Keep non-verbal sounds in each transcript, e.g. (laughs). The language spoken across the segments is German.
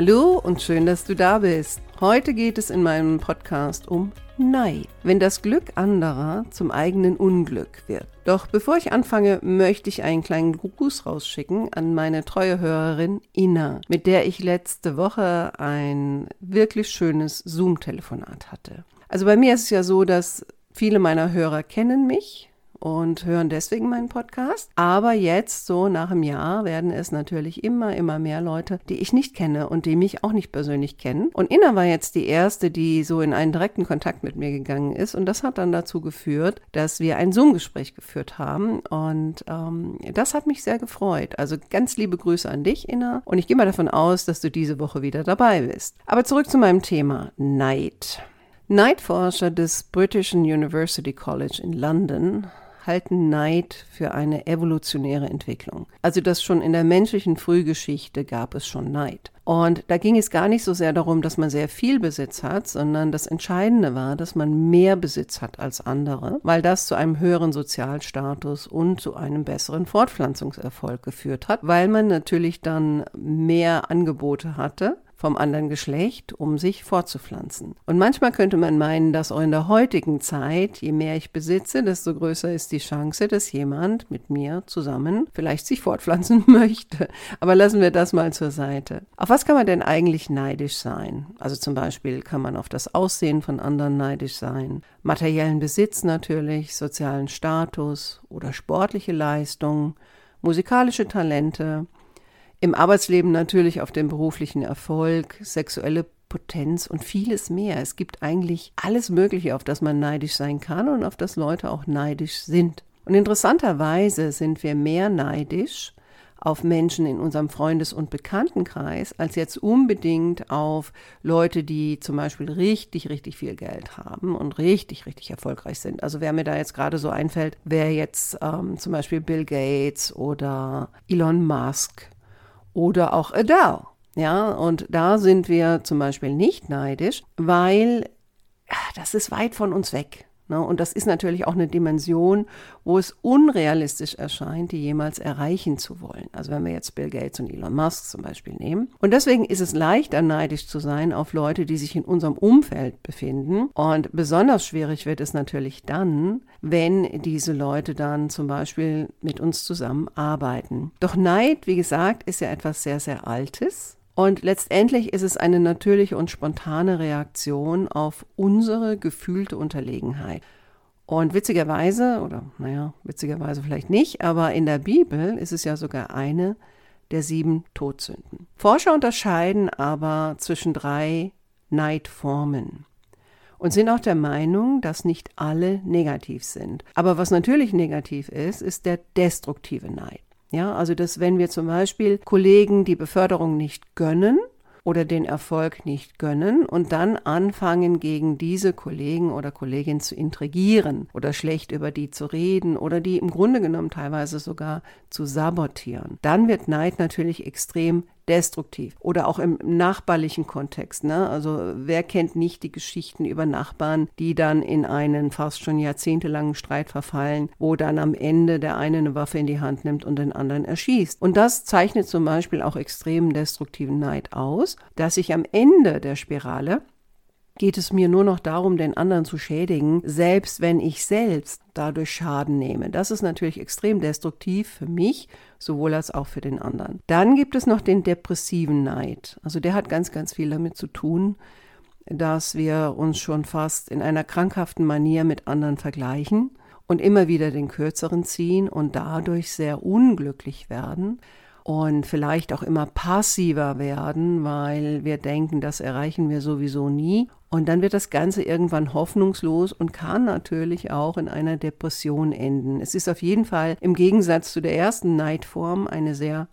Hallo und schön, dass du da bist. Heute geht es in meinem Podcast um Neid, wenn das Glück anderer zum eigenen Unglück wird. Doch bevor ich anfange, möchte ich einen kleinen Gruß rausschicken an meine treue Hörerin Ina, mit der ich letzte Woche ein wirklich schönes Zoom-Telefonat hatte. Also bei mir ist es ja so, dass viele meiner Hörer kennen mich und hören deswegen meinen Podcast. Aber jetzt, so nach einem Jahr, werden es natürlich immer, immer mehr Leute, die ich nicht kenne und die mich auch nicht persönlich kennen. Und Inna war jetzt die erste, die so in einen direkten Kontakt mit mir gegangen ist. Und das hat dann dazu geführt, dass wir ein Zoom-Gespräch geführt haben. Und ähm, das hat mich sehr gefreut. Also ganz liebe Grüße an dich, Inna. Und ich gehe mal davon aus, dass du diese Woche wieder dabei bist. Aber zurück zu meinem Thema Neid. Neidforscher des British University College in London halten Neid für eine evolutionäre Entwicklung. Also das schon in der menschlichen Frühgeschichte gab es schon Neid. Und da ging es gar nicht so sehr darum, dass man sehr viel Besitz hat, sondern das Entscheidende war, dass man mehr Besitz hat als andere, weil das zu einem höheren Sozialstatus und zu einem besseren Fortpflanzungserfolg geführt hat, weil man natürlich dann mehr Angebote hatte vom anderen Geschlecht, um sich fortzupflanzen. Und manchmal könnte man meinen, dass auch in der heutigen Zeit, je mehr ich besitze, desto größer ist die Chance, dass jemand mit mir zusammen vielleicht sich fortpflanzen (laughs) möchte. Aber lassen wir das mal zur Seite. Auf was kann man denn eigentlich neidisch sein? Also zum Beispiel kann man auf das Aussehen von anderen neidisch sein, materiellen Besitz natürlich, sozialen Status oder sportliche Leistung, musikalische Talente, im Arbeitsleben natürlich auf den beruflichen Erfolg, sexuelle Potenz und vieles mehr. Es gibt eigentlich alles Mögliche, auf das man neidisch sein kann und auf das Leute auch neidisch sind. Und interessanterweise sind wir mehr neidisch auf Menschen in unserem Freundes- und Bekanntenkreis als jetzt unbedingt auf Leute, die zum Beispiel richtig, richtig viel Geld haben und richtig, richtig erfolgreich sind. Also wer mir da jetzt gerade so einfällt, wäre jetzt ähm, zum Beispiel Bill Gates oder Elon Musk oder auch Adele. Ja, und da sind wir zum Beispiel nicht neidisch, weil das ist weit von uns weg. Ne? Und das ist natürlich auch eine Dimension, wo es unrealistisch erscheint, die jemals erreichen zu wollen. Also wenn wir jetzt Bill Gates und Elon Musk zum Beispiel nehmen. Und deswegen ist es leichter, neidisch zu sein auf Leute, die sich in unserem Umfeld befinden. Und besonders schwierig wird es natürlich dann, wenn diese Leute dann zum Beispiel mit uns zusammenarbeiten. Doch Neid, wie gesagt, ist ja etwas sehr, sehr Altes. Und letztendlich ist es eine natürliche und spontane Reaktion auf unsere gefühlte Unterlegenheit. Und witzigerweise, oder naja, witzigerweise vielleicht nicht, aber in der Bibel ist es ja sogar eine der sieben Todsünden. Forscher unterscheiden aber zwischen drei Neidformen und sind auch der Meinung, dass nicht alle negativ sind. Aber was natürlich negativ ist, ist der destruktive Neid. Ja, also dass wenn wir zum Beispiel Kollegen die Beförderung nicht gönnen, oder den Erfolg nicht gönnen und dann anfangen, gegen diese Kollegen oder Kollegin zu intrigieren oder schlecht über die zu reden oder die im Grunde genommen teilweise sogar zu sabotieren. Dann wird Neid natürlich extrem destruktiv. Oder auch im nachbarlichen Kontext. Ne? Also wer kennt nicht die Geschichten über Nachbarn, die dann in einen fast schon jahrzehntelangen Streit verfallen, wo dann am Ende der eine eine Waffe in die Hand nimmt und den anderen erschießt. Und das zeichnet zum Beispiel auch extremen destruktiven Neid aus, dass sich am Ende der Spirale geht es mir nur noch darum, den anderen zu schädigen, selbst wenn ich selbst dadurch Schaden nehme. Das ist natürlich extrem destruktiv für mich, sowohl als auch für den anderen. Dann gibt es noch den depressiven Neid. Also der hat ganz, ganz viel damit zu tun, dass wir uns schon fast in einer krankhaften Manier mit anderen vergleichen und immer wieder den Kürzeren ziehen und dadurch sehr unglücklich werden und vielleicht auch immer passiver werden, weil wir denken, das erreichen wir sowieso nie. Und dann wird das Ganze irgendwann hoffnungslos und kann natürlich auch in einer Depression enden. Es ist auf jeden Fall im Gegensatz zu der ersten Neidform eine sehr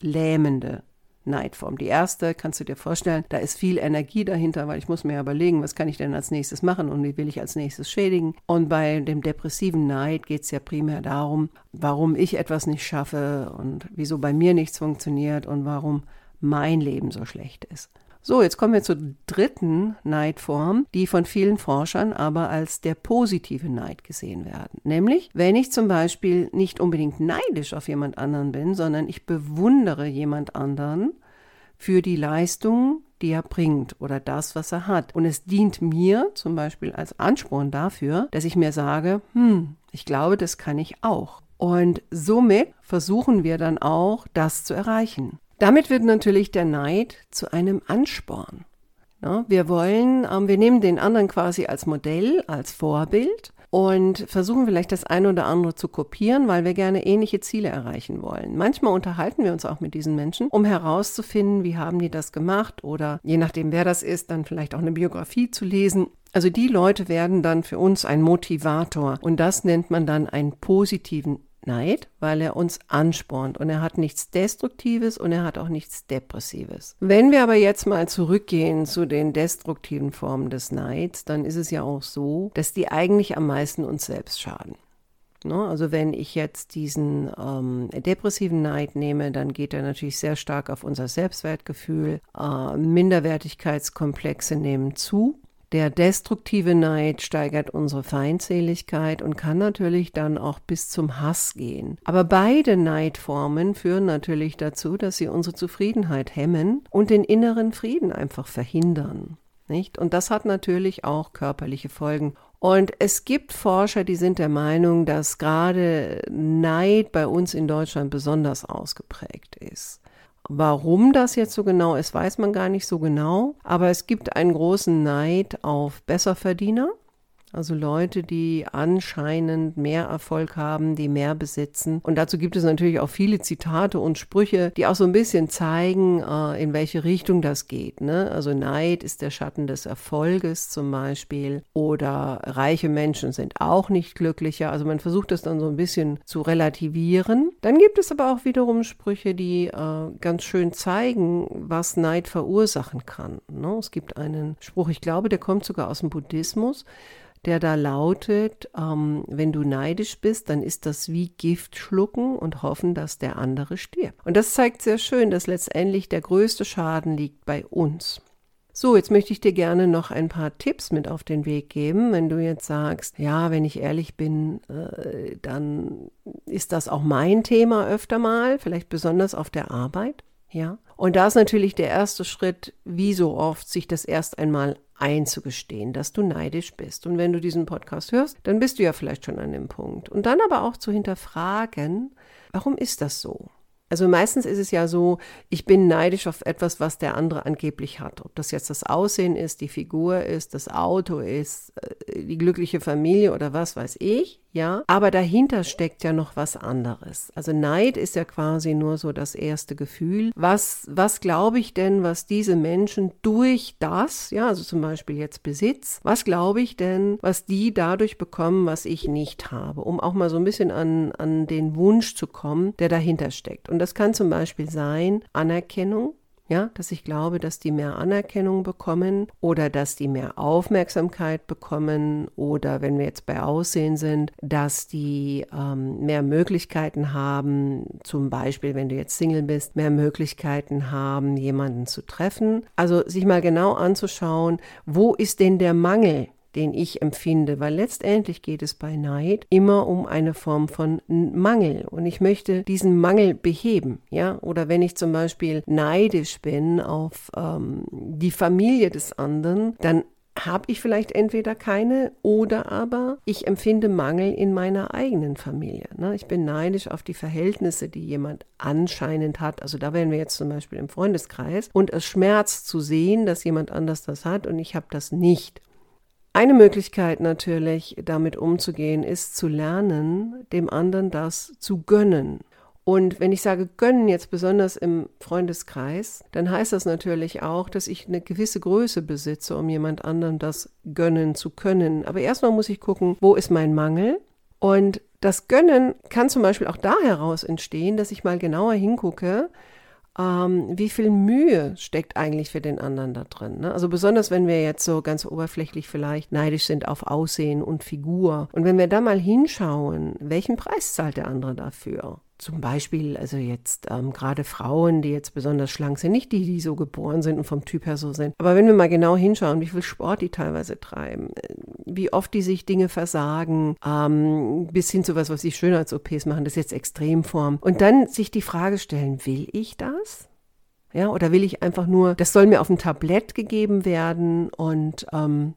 lähmende Neidform. Die erste, kannst du dir vorstellen, da ist viel Energie dahinter, weil ich muss mir überlegen, was kann ich denn als nächstes machen und wie will ich als nächstes schädigen. Und bei dem depressiven Neid geht es ja primär darum, warum ich etwas nicht schaffe und wieso bei mir nichts funktioniert und warum mein Leben so schlecht ist. So, jetzt kommen wir zur dritten Neidform, die von vielen Forschern aber als der positive Neid gesehen werden. Nämlich, wenn ich zum Beispiel nicht unbedingt neidisch auf jemand anderen bin, sondern ich bewundere jemand anderen für die Leistung, die er bringt oder das, was er hat. Und es dient mir zum Beispiel als Ansporn dafür, dass ich mir sage, hm, ich glaube, das kann ich auch. Und somit versuchen wir dann auch, das zu erreichen. Damit wird natürlich der Neid zu einem Ansporn. Ja, wir wollen, ähm, wir nehmen den anderen quasi als Modell, als Vorbild und versuchen vielleicht das eine oder andere zu kopieren, weil wir gerne ähnliche Ziele erreichen wollen. Manchmal unterhalten wir uns auch mit diesen Menschen, um herauszufinden, wie haben die das gemacht oder je nachdem, wer das ist, dann vielleicht auch eine Biografie zu lesen. Also die Leute werden dann für uns ein Motivator und das nennt man dann einen positiven Neid, weil er uns anspornt und er hat nichts Destruktives und er hat auch nichts Depressives. Wenn wir aber jetzt mal zurückgehen zu den destruktiven Formen des Neids, dann ist es ja auch so, dass die eigentlich am meisten uns selbst schaden. Ne? Also wenn ich jetzt diesen ähm, depressiven Neid nehme, dann geht er natürlich sehr stark auf unser Selbstwertgefühl. Äh, Minderwertigkeitskomplexe nehmen zu. Der destruktive Neid steigert unsere Feindseligkeit und kann natürlich dann auch bis zum Hass gehen. Aber beide Neidformen führen natürlich dazu, dass sie unsere Zufriedenheit hemmen und den inneren Frieden einfach verhindern. Nicht? Und das hat natürlich auch körperliche Folgen. Und es gibt Forscher, die sind der Meinung, dass gerade Neid bei uns in Deutschland besonders ausgeprägt ist. Warum das jetzt so genau ist, weiß man gar nicht so genau. Aber es gibt einen großen Neid auf Besserverdiener. Also Leute, die anscheinend mehr Erfolg haben, die mehr besitzen. Und dazu gibt es natürlich auch viele Zitate und Sprüche, die auch so ein bisschen zeigen, äh, in welche Richtung das geht. Ne? Also Neid ist der Schatten des Erfolges zum Beispiel. Oder reiche Menschen sind auch nicht glücklicher. Also man versucht das dann so ein bisschen zu relativieren. Dann gibt es aber auch wiederum Sprüche, die äh, ganz schön zeigen, was Neid verursachen kann. Ne? Es gibt einen Spruch, ich glaube, der kommt sogar aus dem Buddhismus der da lautet, ähm, wenn du neidisch bist, dann ist das wie Gift schlucken und hoffen, dass der andere stirbt. Und das zeigt sehr schön, dass letztendlich der größte Schaden liegt bei uns. So, jetzt möchte ich dir gerne noch ein paar Tipps mit auf den Weg geben. Wenn du jetzt sagst, ja, wenn ich ehrlich bin, äh, dann ist das auch mein Thema öfter mal, vielleicht besonders auf der Arbeit. Ja. Und da ist natürlich der erste Schritt, wie so oft, sich das erst einmal einzugestehen, dass du neidisch bist. Und wenn du diesen Podcast hörst, dann bist du ja vielleicht schon an dem Punkt. Und dann aber auch zu hinterfragen, warum ist das so? Also meistens ist es ja so, ich bin neidisch auf etwas, was der andere angeblich hat. Ob das jetzt das Aussehen ist, die Figur ist, das Auto ist, äh, die glückliche Familie oder was weiß ich ja, aber dahinter steckt ja noch was anderes. Also Neid ist ja quasi nur so das erste Gefühl. Was, was glaube ich denn, was diese Menschen durch das, ja, also zum Beispiel jetzt Besitz, was glaube ich denn, was die dadurch bekommen, was ich nicht habe, um auch mal so ein bisschen an, an den Wunsch zu kommen, der dahinter steckt. Und das kann zum Beispiel sein Anerkennung, ja, dass ich glaube, dass die mehr Anerkennung bekommen oder dass die mehr Aufmerksamkeit bekommen oder wenn wir jetzt bei Aussehen sind, dass die ähm, mehr Möglichkeiten haben, zum Beispiel, wenn du jetzt Single bist, mehr Möglichkeiten haben, jemanden zu treffen. Also sich mal genau anzuschauen, wo ist denn der Mangel? Den ich empfinde, weil letztendlich geht es bei Neid immer um eine Form von Mangel und ich möchte diesen Mangel beheben, ja, oder wenn ich zum Beispiel neidisch bin auf ähm, die Familie des anderen, dann habe ich vielleicht entweder keine oder aber ich empfinde Mangel in meiner eigenen Familie. Ne? Ich bin neidisch auf die Verhältnisse, die jemand anscheinend hat. Also da wären wir jetzt zum Beispiel im Freundeskreis und es schmerzt zu sehen, dass jemand anders das hat und ich habe das nicht. Eine Möglichkeit natürlich, damit umzugehen, ist zu lernen, dem anderen das zu gönnen Und wenn ich sage gönnen, jetzt besonders im Freundeskreis, dann heißt das natürlich auch, dass ich eine gewisse Größe besitze, um jemand anderem das gönnen zu können. Aber erstmal muss ich gucken, wo ist mein Mangel? Und das Gönnen kann zum Beispiel auch da heraus entstehen, dass ich mal genauer hingucke, ähm, wie viel Mühe steckt eigentlich für den anderen da drin. Ne? Also besonders, wenn wir jetzt so ganz oberflächlich vielleicht neidisch sind auf Aussehen und Figur. Und wenn wir da mal hinschauen, welchen Preis zahlt der andere dafür? zum Beispiel, also jetzt ähm, gerade Frauen, die jetzt besonders schlank sind, nicht die, die so geboren sind und vom Typ her so sind. Aber wenn wir mal genau hinschauen, wie viel Sport die teilweise treiben, äh, wie oft die sich Dinge versagen, ähm, bis hin zu was, was sie Schönheits-OPs machen, das ist jetzt Extremform. Und dann sich die Frage stellen, will ich das? Ja, oder will ich einfach nur, das soll mir auf ein Tablett gegeben werden und ähm,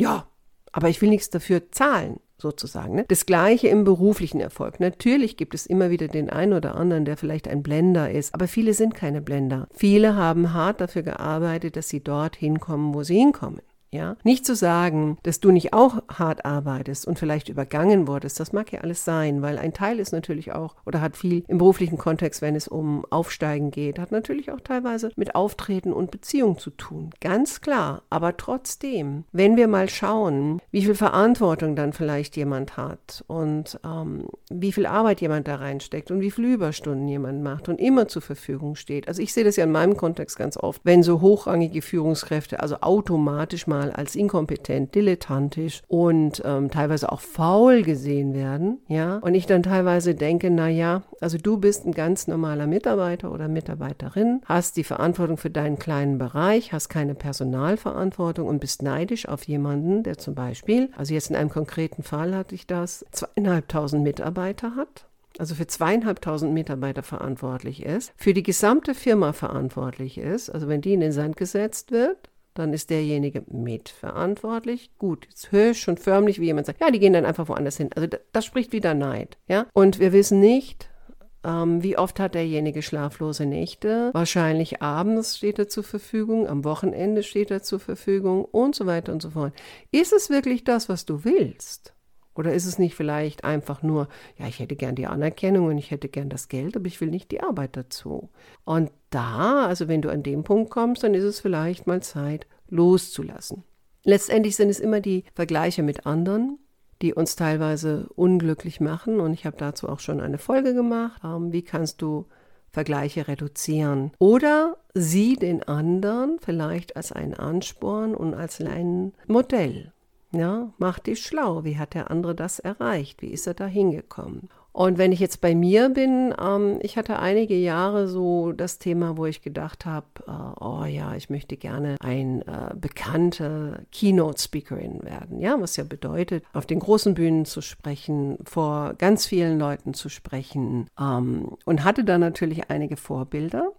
ja, aber ich will nichts dafür zahlen sozusagen. Ne? Das gleiche im beruflichen Erfolg. Natürlich gibt es immer wieder den einen oder anderen, der vielleicht ein Blender ist, aber viele sind keine Blender. Viele haben hart dafür gearbeitet, dass sie dort hinkommen, wo sie hinkommen. Ja, nicht zu sagen, dass du nicht auch hart arbeitest und vielleicht übergangen wurdest, das mag ja alles sein, weil ein Teil ist natürlich auch oder hat viel im beruflichen Kontext, wenn es um Aufsteigen geht, hat natürlich auch teilweise mit Auftreten und Beziehung zu tun. Ganz klar. Aber trotzdem, wenn wir mal schauen, wie viel Verantwortung dann vielleicht jemand hat und ähm, wie viel Arbeit jemand da reinsteckt und wie viele Überstunden jemand macht und immer zur Verfügung steht. Also ich sehe das ja in meinem Kontext ganz oft, wenn so hochrangige Führungskräfte also automatisch mal mal als inkompetent, dilettantisch und ähm, teilweise auch faul gesehen werden, ja, und ich dann teilweise denke, na ja, also du bist ein ganz normaler Mitarbeiter oder Mitarbeiterin, hast die Verantwortung für deinen kleinen Bereich, hast keine Personalverantwortung und bist neidisch auf jemanden, der zum Beispiel, also jetzt in einem konkreten Fall hatte ich das, zweieinhalbtausend Mitarbeiter hat also für zweieinhalbtausend Mitarbeiter verantwortlich ist, für die gesamte Firma verantwortlich ist, also wenn die in den Sand gesetzt wird, dann ist derjenige mitverantwortlich. Gut, jetzt höre ich schon förmlich, wie jemand sagt, ja, die gehen dann einfach woanders hin. Also das, das spricht wieder Neid, ja. Und wir wissen nicht, ähm, wie oft hat derjenige schlaflose Nächte? Wahrscheinlich abends steht er zur Verfügung, am Wochenende steht er zur Verfügung und so weiter und so fort. Ist es wirklich das, was du willst? Oder ist es nicht vielleicht einfach nur, ja, ich hätte gern die Anerkennung und ich hätte gern das Geld, aber ich will nicht die Arbeit dazu. Und da, also wenn du an dem Punkt kommst, dann ist es vielleicht mal Zeit, loszulassen. Letztendlich sind es immer die Vergleiche mit anderen, die uns teilweise unglücklich machen. Und ich habe dazu auch schon eine Folge gemacht. Ähm, wie kannst du Vergleiche reduzieren? Oder sieh den anderen vielleicht als einen Ansporn und als ein Modell. Ja, mach dich schlau. Wie hat der andere das erreicht? Wie ist er da hingekommen? Und wenn ich jetzt bei mir bin, ähm, ich hatte einige Jahre so das Thema, wo ich gedacht habe, äh, oh ja, ich möchte gerne ein äh, bekannte Keynote-Speakerin werden. Ja, was ja bedeutet, auf den großen Bühnen zu sprechen, vor ganz vielen Leuten zu sprechen. Ähm, und hatte da natürlich einige Vorbilder.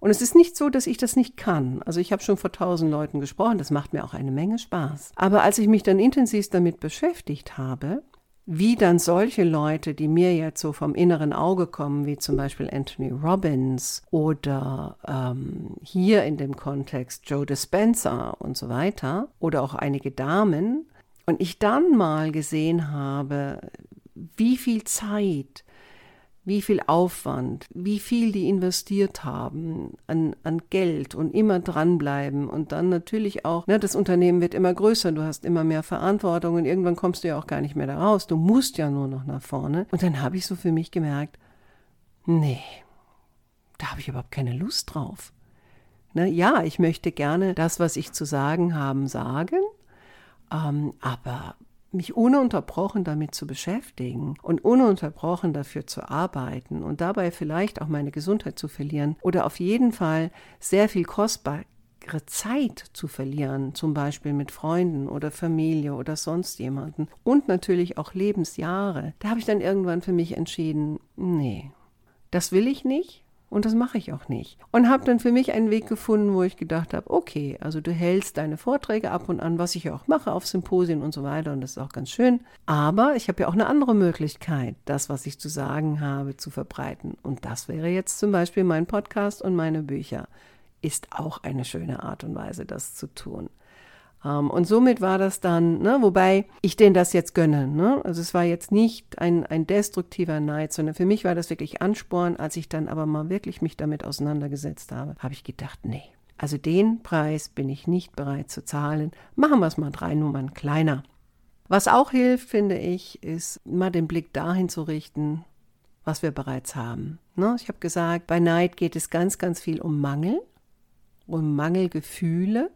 Und es ist nicht so, dass ich das nicht kann. Also ich habe schon vor tausend Leuten gesprochen, das macht mir auch eine Menge Spaß. Aber als ich mich dann intensiv damit beschäftigt habe, wie dann solche Leute, die mir jetzt so vom inneren Auge kommen, wie zum Beispiel Anthony Robbins oder ähm, hier in dem Kontext Joe Dispenza und so weiter oder auch einige Damen, und ich dann mal gesehen habe, wie viel Zeit, wie viel Aufwand, wie viel die investiert haben an, an Geld und immer dranbleiben und dann natürlich auch, ne, das Unternehmen wird immer größer, du hast immer mehr Verantwortung und irgendwann kommst du ja auch gar nicht mehr da raus, du musst ja nur noch nach vorne. Und dann habe ich so für mich gemerkt, nee, da habe ich überhaupt keine Lust drauf. Ne, ja, ich möchte gerne das, was ich zu sagen habe, sagen, ähm, aber mich ununterbrochen damit zu beschäftigen und ununterbrochen dafür zu arbeiten und dabei vielleicht auch meine Gesundheit zu verlieren oder auf jeden Fall sehr viel kostbare Zeit zu verlieren, zum Beispiel mit Freunden oder Familie oder sonst jemanden und natürlich auch Lebensjahre. Da habe ich dann irgendwann für mich entschieden, nee, das will ich nicht und das mache ich auch nicht. Und habe dann für mich einen Weg gefunden, wo ich gedacht habe, okay, also du hältst deine Vorträge ab und an, was ich ja auch mache auf Symposien und so weiter. Und das ist auch ganz schön. Aber ich habe ja auch eine andere Möglichkeit, das, was ich zu sagen habe, zu verbreiten. Und das wäre jetzt zum Beispiel mein Podcast und meine Bücher. Ist auch eine schöne Art und Weise, das zu tun. Ähm, und somit war das dann, ne, wobei ich denen das jetzt gönne. Ne? Also es war jetzt nicht ein, ein destruktiver Neid, sondern für mich war das wirklich Ansporn. Als ich dann aber mal wirklich mich damit auseinandergesetzt habe, habe ich gedacht, nee, also den Preis bin ich nicht bereit zu zahlen. Machen wir es mal drei Nummern kleiner. Was auch hilft, finde ich, ist mal den Blick dahin zu richten, was wir bereits haben. Ne? Ich habe gesagt, bei Neid geht es ganz, ganz viel um Mangel, um Mangelgefühle.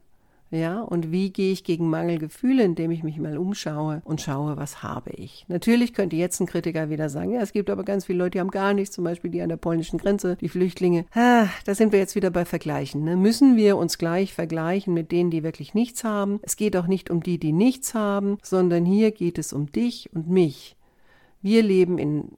Ja, und wie gehe ich gegen Mangelgefühle, indem ich mich mal umschaue und schaue, was habe ich. Natürlich könnte jetzt ein Kritiker wieder sagen, ja, es gibt aber ganz viele Leute, die haben gar nichts, zum Beispiel die an der polnischen Grenze, die Flüchtlinge. Ah, da sind wir jetzt wieder bei Vergleichen. Ne? Müssen wir uns gleich vergleichen mit denen, die wirklich nichts haben? Es geht auch nicht um die, die nichts haben, sondern hier geht es um dich und mich. Wir leben in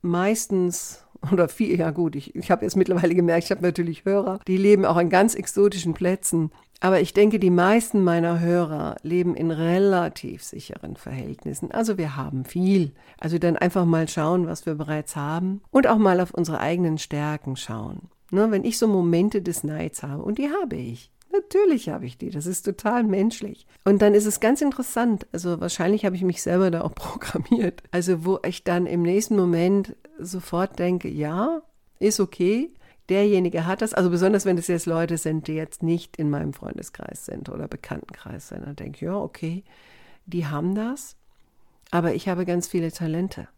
meistens oder viel, ja gut, ich, ich habe jetzt mittlerweile gemerkt, ich habe natürlich Hörer, die leben auch an ganz exotischen Plätzen. Aber ich denke, die meisten meiner Hörer leben in relativ sicheren Verhältnissen. Also wir haben viel. Also dann einfach mal schauen, was wir bereits haben und auch mal auf unsere eigenen Stärken schauen. Ne, wenn ich so Momente des Neids habe, und die habe ich, Natürlich habe ich die, das ist total menschlich. Und dann ist es ganz interessant, also wahrscheinlich habe ich mich selber da auch (laughs) programmiert, also wo ich dann im nächsten Moment sofort denke, ja, ist okay, derjenige hat das, also besonders wenn es jetzt Leute sind, die jetzt nicht in meinem Freundeskreis sind oder Bekanntenkreis sind, dann denke ich, ja, okay, die haben das, aber ich habe ganz viele Talente.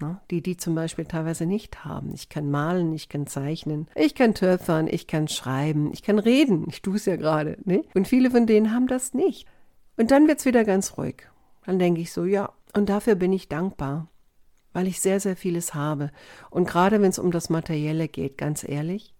Ne? Die die zum Beispiel teilweise nicht haben. Ich kann malen, ich kann zeichnen, ich kann töpfern, ich kann schreiben, ich kann reden. Ich tue es ja gerade. Ne? Und viele von denen haben das nicht. Und dann wird es wieder ganz ruhig. Dann denke ich so, ja, und dafür bin ich dankbar, weil ich sehr, sehr vieles habe. Und gerade wenn es um das Materielle geht, ganz ehrlich,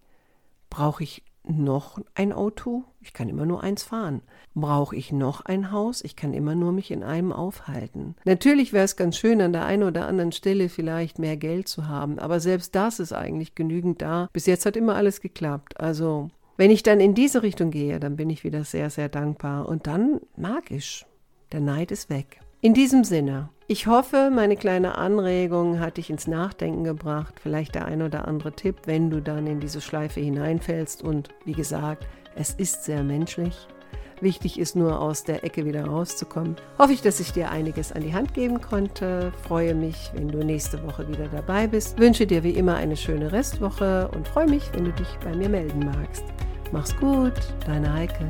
brauche ich noch ein Auto? Ich kann immer nur eins fahren. Brauche ich noch ein Haus? Ich kann immer nur mich in einem aufhalten. Natürlich wäre es ganz schön, an der einen oder anderen Stelle vielleicht mehr Geld zu haben, aber selbst das ist eigentlich genügend da. Bis jetzt hat immer alles geklappt. Also, wenn ich dann in diese Richtung gehe, dann bin ich wieder sehr, sehr dankbar und dann magisch. Der Neid ist weg. In diesem Sinne, ich hoffe, meine kleine Anregung hat dich ins Nachdenken gebracht, vielleicht der ein oder andere Tipp, wenn du dann in diese Schleife hineinfällst. Und wie gesagt, es ist sehr menschlich. Wichtig ist nur, aus der Ecke wieder rauszukommen. Hoffe ich, dass ich dir einiges an die Hand geben konnte. Freue mich, wenn du nächste Woche wieder dabei bist. Wünsche dir wie immer eine schöne Restwoche und freue mich, wenn du dich bei mir melden magst. Mach's gut, deine Heike.